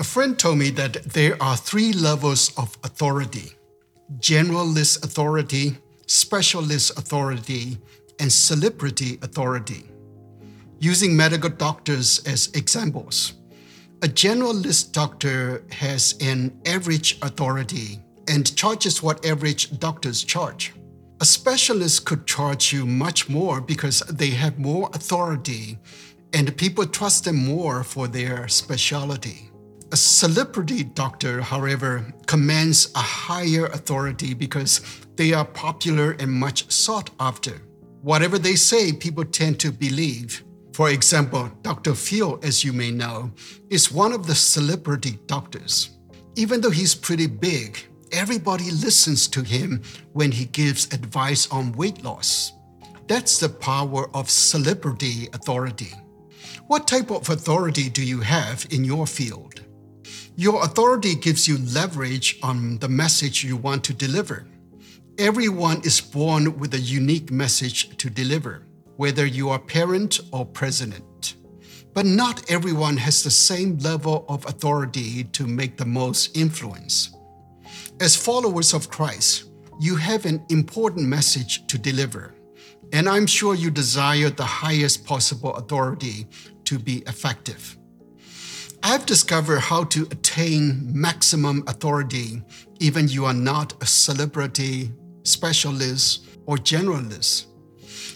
A friend told me that there are three levels of authority generalist authority, specialist authority, and celebrity authority. Using medical doctors as examples, a generalist doctor has an average authority and charges what average doctors charge. A specialist could charge you much more because they have more authority and people trust them more for their specialty. A celebrity doctor, however, commands a higher authority because they are popular and much sought after. Whatever they say, people tend to believe. For example, Dr. Phil, as you may know, is one of the celebrity doctors. Even though he's pretty big, everybody listens to him when he gives advice on weight loss. That's the power of celebrity authority. What type of authority do you have in your field? Your authority gives you leverage on the message you want to deliver. Everyone is born with a unique message to deliver, whether you are parent or president. But not everyone has the same level of authority to make the most influence. As followers of Christ, you have an important message to deliver, and I'm sure you desire the highest possible authority to be effective. I've discovered how to attain maximum authority even you are not a celebrity, specialist, or generalist.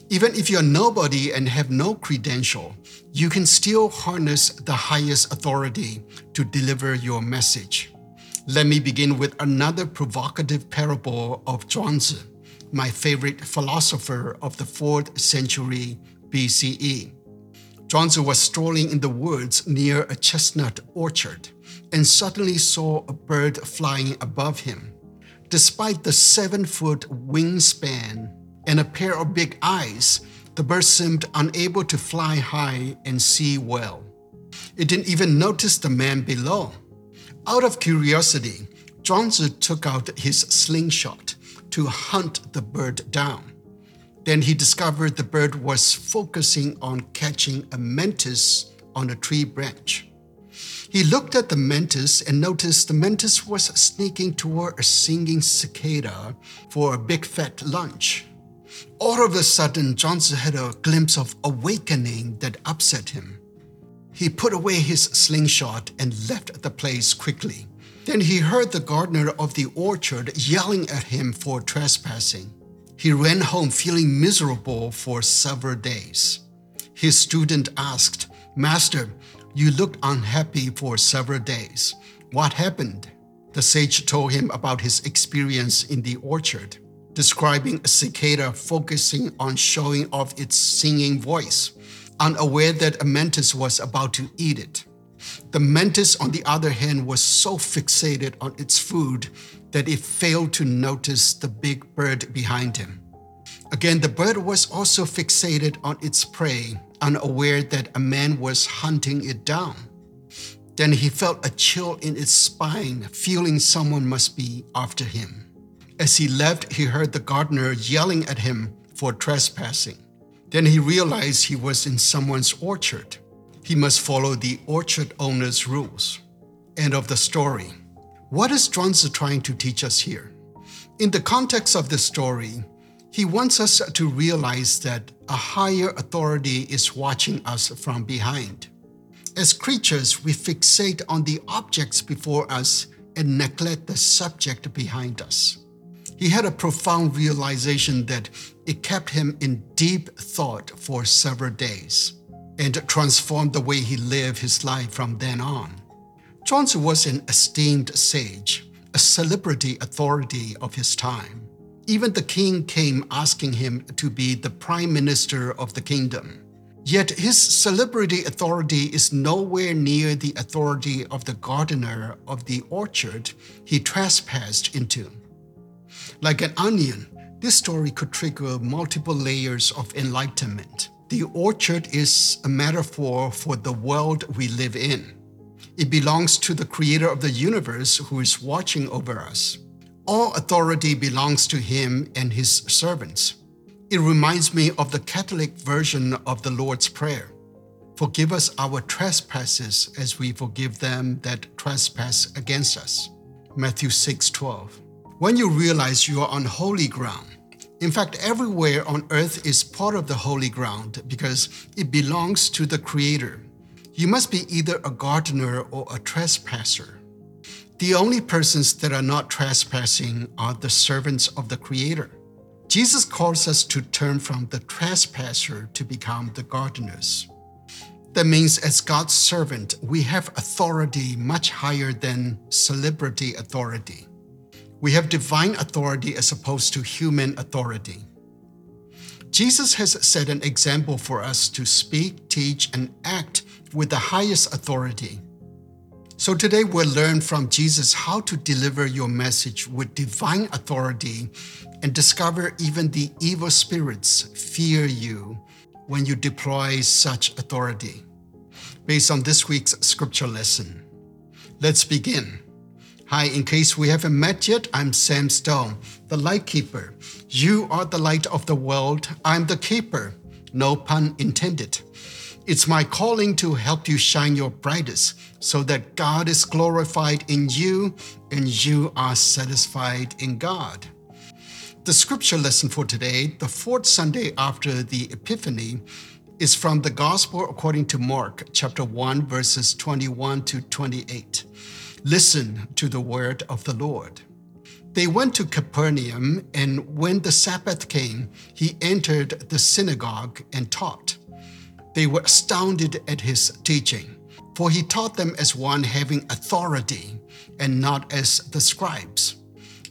Even if you're nobody and have no credential, you can still harness the highest authority to deliver your message. Let me begin with another provocative parable of Zhuangzi, my favorite philosopher of the 4th century BCE. Zhuangzi was strolling in the woods near a chestnut orchard and suddenly saw a bird flying above him. Despite the seven foot wingspan and a pair of big eyes, the bird seemed unable to fly high and see well. It didn't even notice the man below. Out of curiosity, Zhuangzi took out his slingshot to hunt the bird down. Then he discovered the bird was focusing on catching a mantis on a tree branch. He looked at the mantis and noticed the mantis was sneaking toward a singing cicada for a big fat lunch. All of a sudden, Zhuangzi had a glimpse of awakening that upset him. He put away his slingshot and left the place quickly. Then he heard the gardener of the orchard yelling at him for trespassing. He ran home feeling miserable for several days. His student asked, Master, you looked unhappy for several days. What happened? The sage told him about his experience in the orchard, describing a cicada focusing on showing off its singing voice, unaware that a mantis was about to eat it. The mantis, on the other hand, was so fixated on its food that it failed to notice the big bird behind him. Again, the bird was also fixated on its prey, unaware that a man was hunting it down. Then he felt a chill in its spine, feeling someone must be after him. As he left, he heard the gardener yelling at him for trespassing. Then he realized he was in someone's orchard. He must follow the orchard owner's rules. End of the story. What is Zhuangzi trying to teach us here? In the context of the story, he wants us to realize that a higher authority is watching us from behind. As creatures, we fixate on the objects before us and neglect the subject behind us. He had a profound realization that it kept him in deep thought for several days and transformed the way he lived his life from then on. Zhuangzi was an esteemed sage, a celebrity authority of his time. Even the king came asking him to be the prime minister of the kingdom. Yet his celebrity authority is nowhere near the authority of the gardener of the orchard he trespassed into. Like an onion, this story could trigger multiple layers of enlightenment. The orchard is a metaphor for the world we live in. It belongs to the creator of the universe who is watching over us. All authority belongs to him and his servants. It reminds me of the Catholic version of the Lord's Prayer. Forgive us our trespasses as we forgive them that trespass against us. Matthew 6 12. When you realize you are on holy ground, in fact, everywhere on earth is part of the holy ground because it belongs to the Creator. You must be either a gardener or a trespasser. The only persons that are not trespassing are the servants of the Creator. Jesus calls us to turn from the trespasser to become the gardeners. That means, as God's servant, we have authority much higher than celebrity authority. We have divine authority as opposed to human authority. Jesus has set an example for us to speak, teach, and act with the highest authority. So today we'll learn from Jesus how to deliver your message with divine authority and discover even the evil spirits fear you when you deploy such authority. Based on this week's scripture lesson, let's begin. Hi, in case we haven't met yet, I'm Sam Stone, the light keeper. You are the light of the world, I'm the keeper. No pun intended. It's my calling to help you shine your brightest so that God is glorified in you and you are satisfied in God. The scripture lesson for today, the fourth Sunday after the Epiphany, is from the Gospel according to Mark, chapter 1, verses 21 to 28. Listen to the word of the Lord. They went to Capernaum, and when the Sabbath came, he entered the synagogue and taught. They were astounded at his teaching, for he taught them as one having authority and not as the scribes.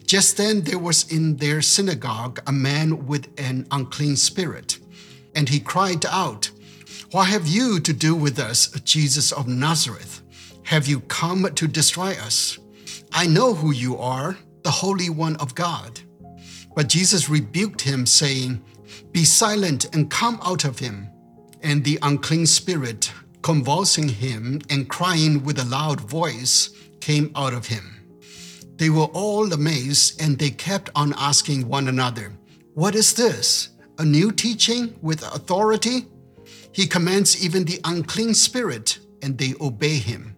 Just then there was in their synagogue a man with an unclean spirit, and he cried out, What have you to do with us, Jesus of Nazareth? Have you come to destroy us? I know who you are, the Holy One of God. But Jesus rebuked him, saying, Be silent and come out of him. And the unclean spirit, convulsing him and crying with a loud voice, came out of him. They were all amazed and they kept on asking one another, What is this? A new teaching with authority? He commands even the unclean spirit, and they obey him.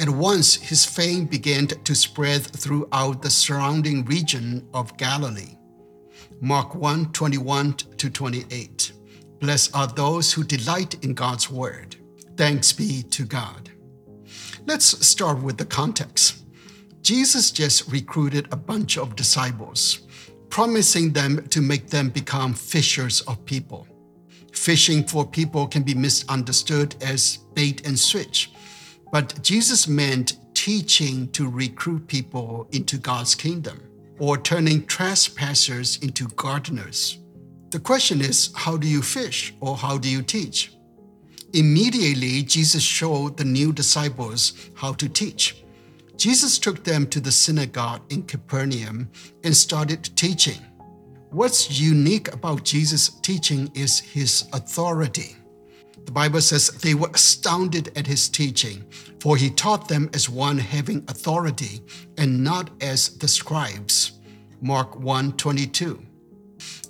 At once his fame began to spread throughout the surrounding region of Galilee. Mark 1 21 to 28. Blessed are those who delight in God's word. Thanks be to God. Let's start with the context. Jesus just recruited a bunch of disciples, promising them to make them become fishers of people. Fishing for people can be misunderstood as bait and switch, but Jesus meant teaching to recruit people into God's kingdom or turning trespassers into gardeners. The question is how do you fish or how do you teach? Immediately, Jesus showed the new disciples how to teach. Jesus took them to the synagogue in Capernaum and started teaching. What's unique about Jesus' teaching is his authority. The Bible says they were astounded at his teaching, for he taught them as one having authority and not as the scribes. Mark 1:22.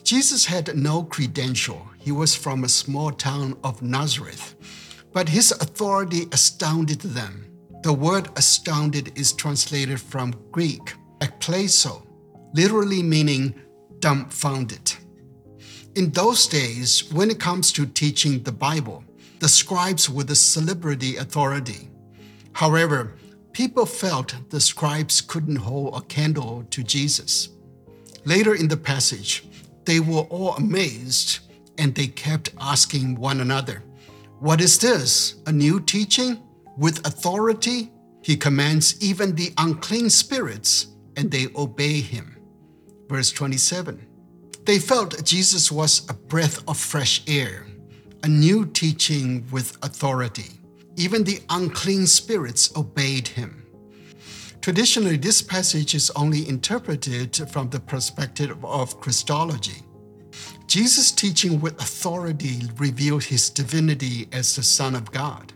Jesus had no credential. He was from a small town of Nazareth, but his authority astounded them. The word astounded is translated from Greek, ekplaso, literally meaning dumbfounded. In those days, when it comes to teaching the Bible, the scribes were the celebrity authority. However, people felt the scribes couldn't hold a candle to Jesus. Later in the passage, they were all amazed and they kept asking one another, What is this? A new teaching? With authority? He commands even the unclean spirits, and they obey him. Verse 27. They felt Jesus was a breath of fresh air, a new teaching with authority. Even the unclean spirits obeyed him. Traditionally, this passage is only interpreted from the perspective of Christology. Jesus' teaching with authority revealed his divinity as the Son of God.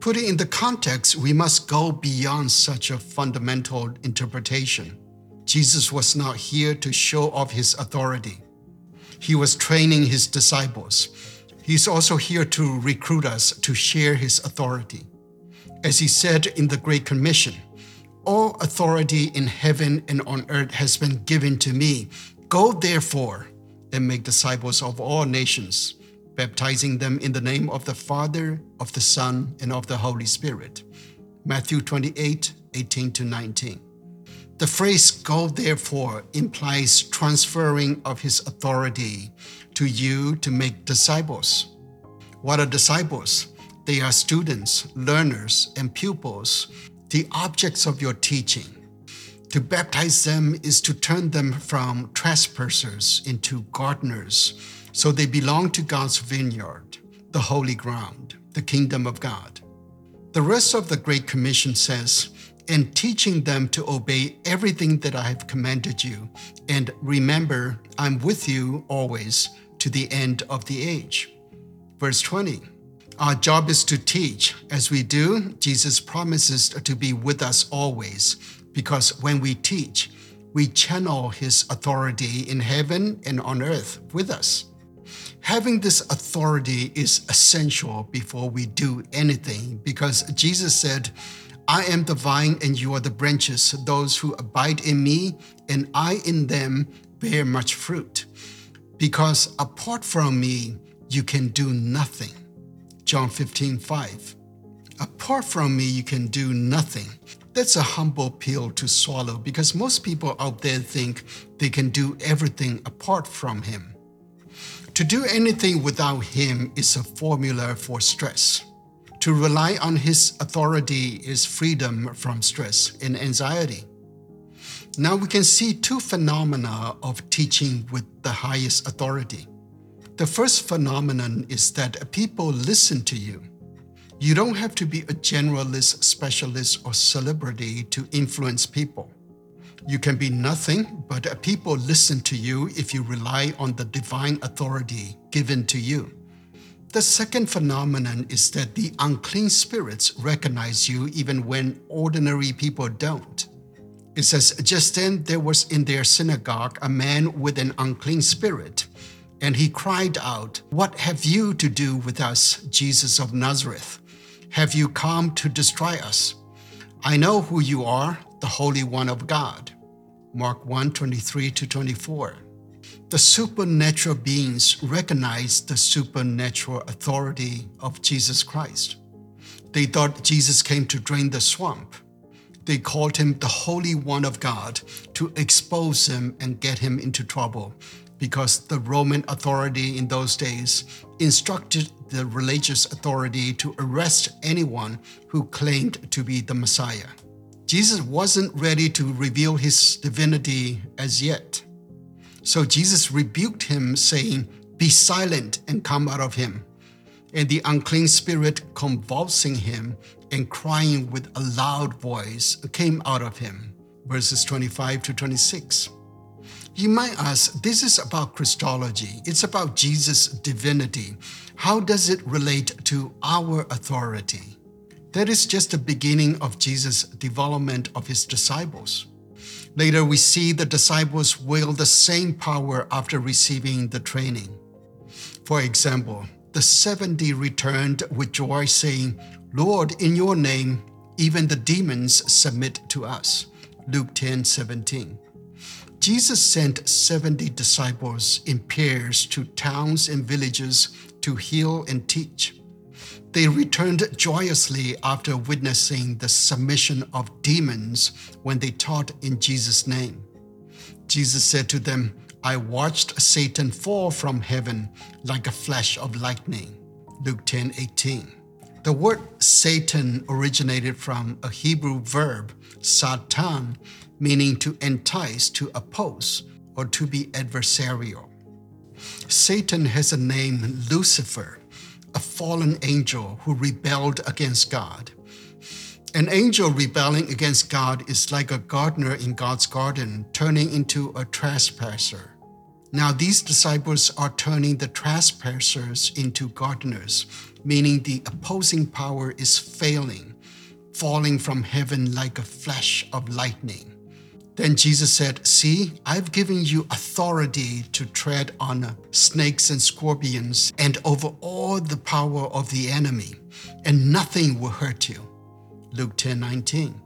Put it in the context, we must go beyond such a fundamental interpretation. Jesus was not here to show off his authority. He was training his disciples. He's also here to recruit us to share his authority. As he said in the Great Commission, all authority in heaven and on earth has been given to me. Go therefore and make disciples of all nations, baptizing them in the name of the Father, of the Son, and of the Holy Spirit. Matthew 28 18 to 19. The phrase go therefore implies transferring of his authority to you to make disciples. What are disciples? They are students, learners, and pupils, the objects of your teaching. To baptize them is to turn them from trespassers into gardeners, so they belong to God's vineyard, the holy ground, the kingdom of God. The rest of the Great Commission says, and teaching them to obey everything that I have commanded you. And remember, I'm with you always to the end of the age. Verse 20 Our job is to teach. As we do, Jesus promises to be with us always, because when we teach, we channel his authority in heaven and on earth with us. Having this authority is essential before we do anything because Jesus said, I am the vine and you are the branches. Those who abide in me and I in them bear much fruit. Because apart from me, you can do nothing. John 15, 5. Apart from me, you can do nothing. That's a humble pill to swallow because most people out there think they can do everything apart from Him. To do anything without Him is a formula for stress. To rely on His authority is freedom from stress and anxiety. Now we can see two phenomena of teaching with the highest authority. The first phenomenon is that people listen to you. You don't have to be a generalist, specialist, or celebrity to influence people. You can be nothing, but people listen to you if you rely on the divine authority given to you. The second phenomenon is that the unclean spirits recognize you even when ordinary people don't. It says, Just then there was in their synagogue a man with an unclean spirit, and he cried out, What have you to do with us, Jesus of Nazareth? Have you come to destroy us? I know who you are, the Holy One of God. Mark 1 23 to 24. The supernatural beings recognized the supernatural authority of Jesus Christ. They thought Jesus came to drain the swamp. They called him the Holy One of God to expose him and get him into trouble because the Roman authority in those days instructed the religious authority to arrest anyone who claimed to be the Messiah. Jesus wasn't ready to reveal his divinity as yet. So Jesus rebuked him, saying, Be silent and come out of him. And the unclean spirit, convulsing him and crying with a loud voice, came out of him. Verses 25 to 26. You might ask, this is about Christology. It's about Jesus' divinity. How does it relate to our authority? That is just the beginning of Jesus' development of his disciples. Later, we see the disciples wield the same power after receiving the training. For example, the 70 returned with joy, saying, Lord, in your name, even the demons submit to us. Luke 10 17. Jesus sent 70 disciples in pairs to towns and villages to heal and teach. They returned joyously after witnessing the submission of demons when they taught in Jesus' name. Jesus said to them, I watched Satan fall from heaven like a flash of lightning. Luke 10 18. The word Satan originated from a Hebrew verb, satan, meaning to entice, to oppose, or to be adversarial. Satan has a name, Lucifer, a fallen angel who rebelled against God. An angel rebelling against God is like a gardener in God's garden turning into a trespasser. Now, these disciples are turning the trespassers into gardeners, meaning the opposing power is failing, falling from heaven like a flash of lightning. Then Jesus said, See, I've given you authority to tread on snakes and scorpions and over all the power of the enemy, and nothing will hurt you. Luke 10 19.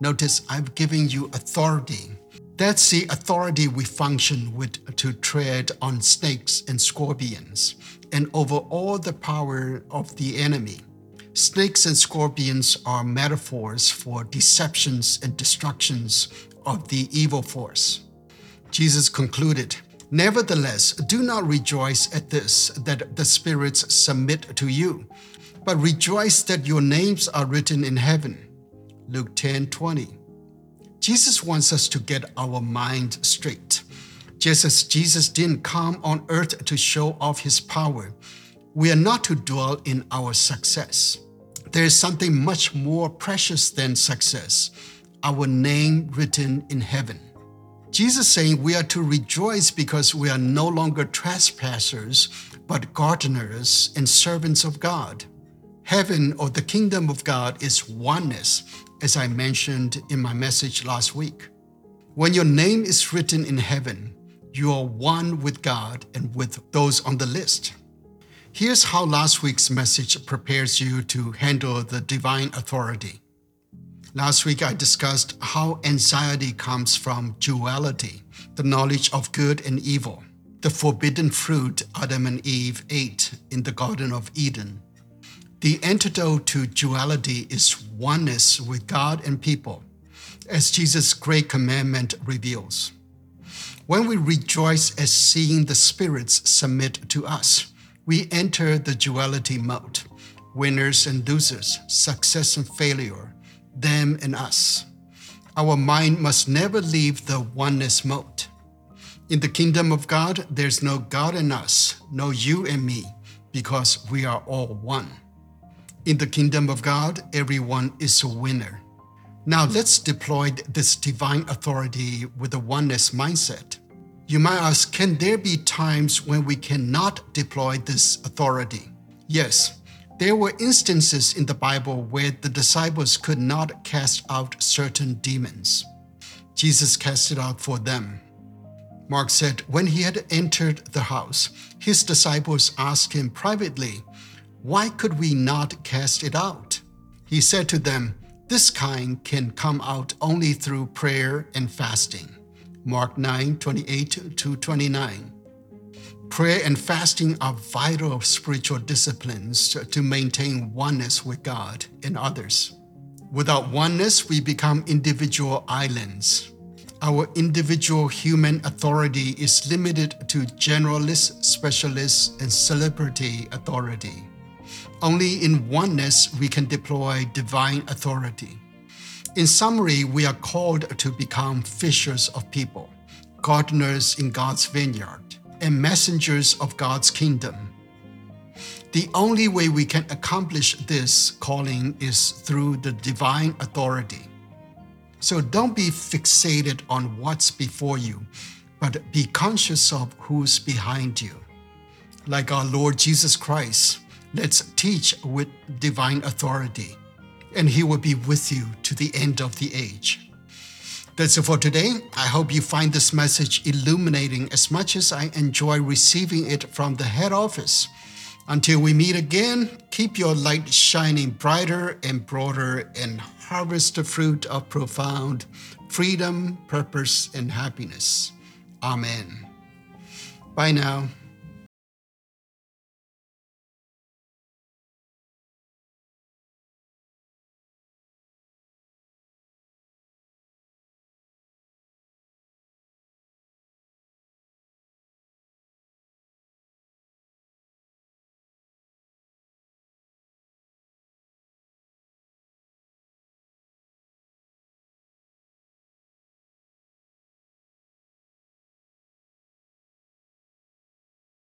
Notice, I've given you authority. That's the authority we function with to tread on snakes and scorpions and over all the power of the enemy. Snakes and scorpions are metaphors for deceptions and destructions of the evil force. Jesus concluded, Nevertheless, do not rejoice at this, that the spirits submit to you, but rejoice that your names are written in heaven. Luke 10 20. Jesus wants us to get our mind straight. Just as Jesus didn't come on earth to show off his power, we are not to dwell in our success. There is something much more precious than success our name written in heaven. Jesus saying we are to rejoice because we are no longer trespassers, but gardeners and servants of God. Heaven or the kingdom of God is oneness, as I mentioned in my message last week. When your name is written in heaven, you are one with God and with those on the list. Here's how last week's message prepares you to handle the divine authority. Last week, I discussed how anxiety comes from duality, the knowledge of good and evil, the forbidden fruit Adam and Eve ate in the Garden of Eden. The antidote to duality is oneness with God and people, as Jesus' great commandment reveals. When we rejoice at seeing the spirits submit to us, we enter the duality mode winners and losers, success and failure, them and us. Our mind must never leave the oneness mode. In the kingdom of God, there's no God and us, no you and me, because we are all one. In the kingdom of God, everyone is a winner. Now let's deploy this divine authority with a oneness mindset. You might ask, can there be times when we cannot deploy this authority? Yes, there were instances in the Bible where the disciples could not cast out certain demons. Jesus cast it out for them. Mark said, when he had entered the house, his disciples asked him privately, Why could we not cast it out? He said to them, This kind can come out only through prayer and fasting. Mark 9 28 to 29. Prayer and fasting are vital spiritual disciplines to maintain oneness with God and others. Without oneness, we become individual islands. Our individual human authority is limited to generalist, specialist, and celebrity authority. Only in oneness we can deploy divine authority. In summary, we are called to become fishers of people, gardeners in God's vineyard and messengers of God's kingdom. The only way we can accomplish this calling is through the divine authority. So don't be fixated on what's before you, but be conscious of who's behind you. Like our Lord Jesus Christ, let's teach with divine authority, and He will be with you to the end of the age. That's it for today. I hope you find this message illuminating as much as I enjoy receiving it from the head office. Until we meet again, keep your light shining brighter and broader and harvest the fruit of profound freedom, purpose, and happiness. Amen. Bye now.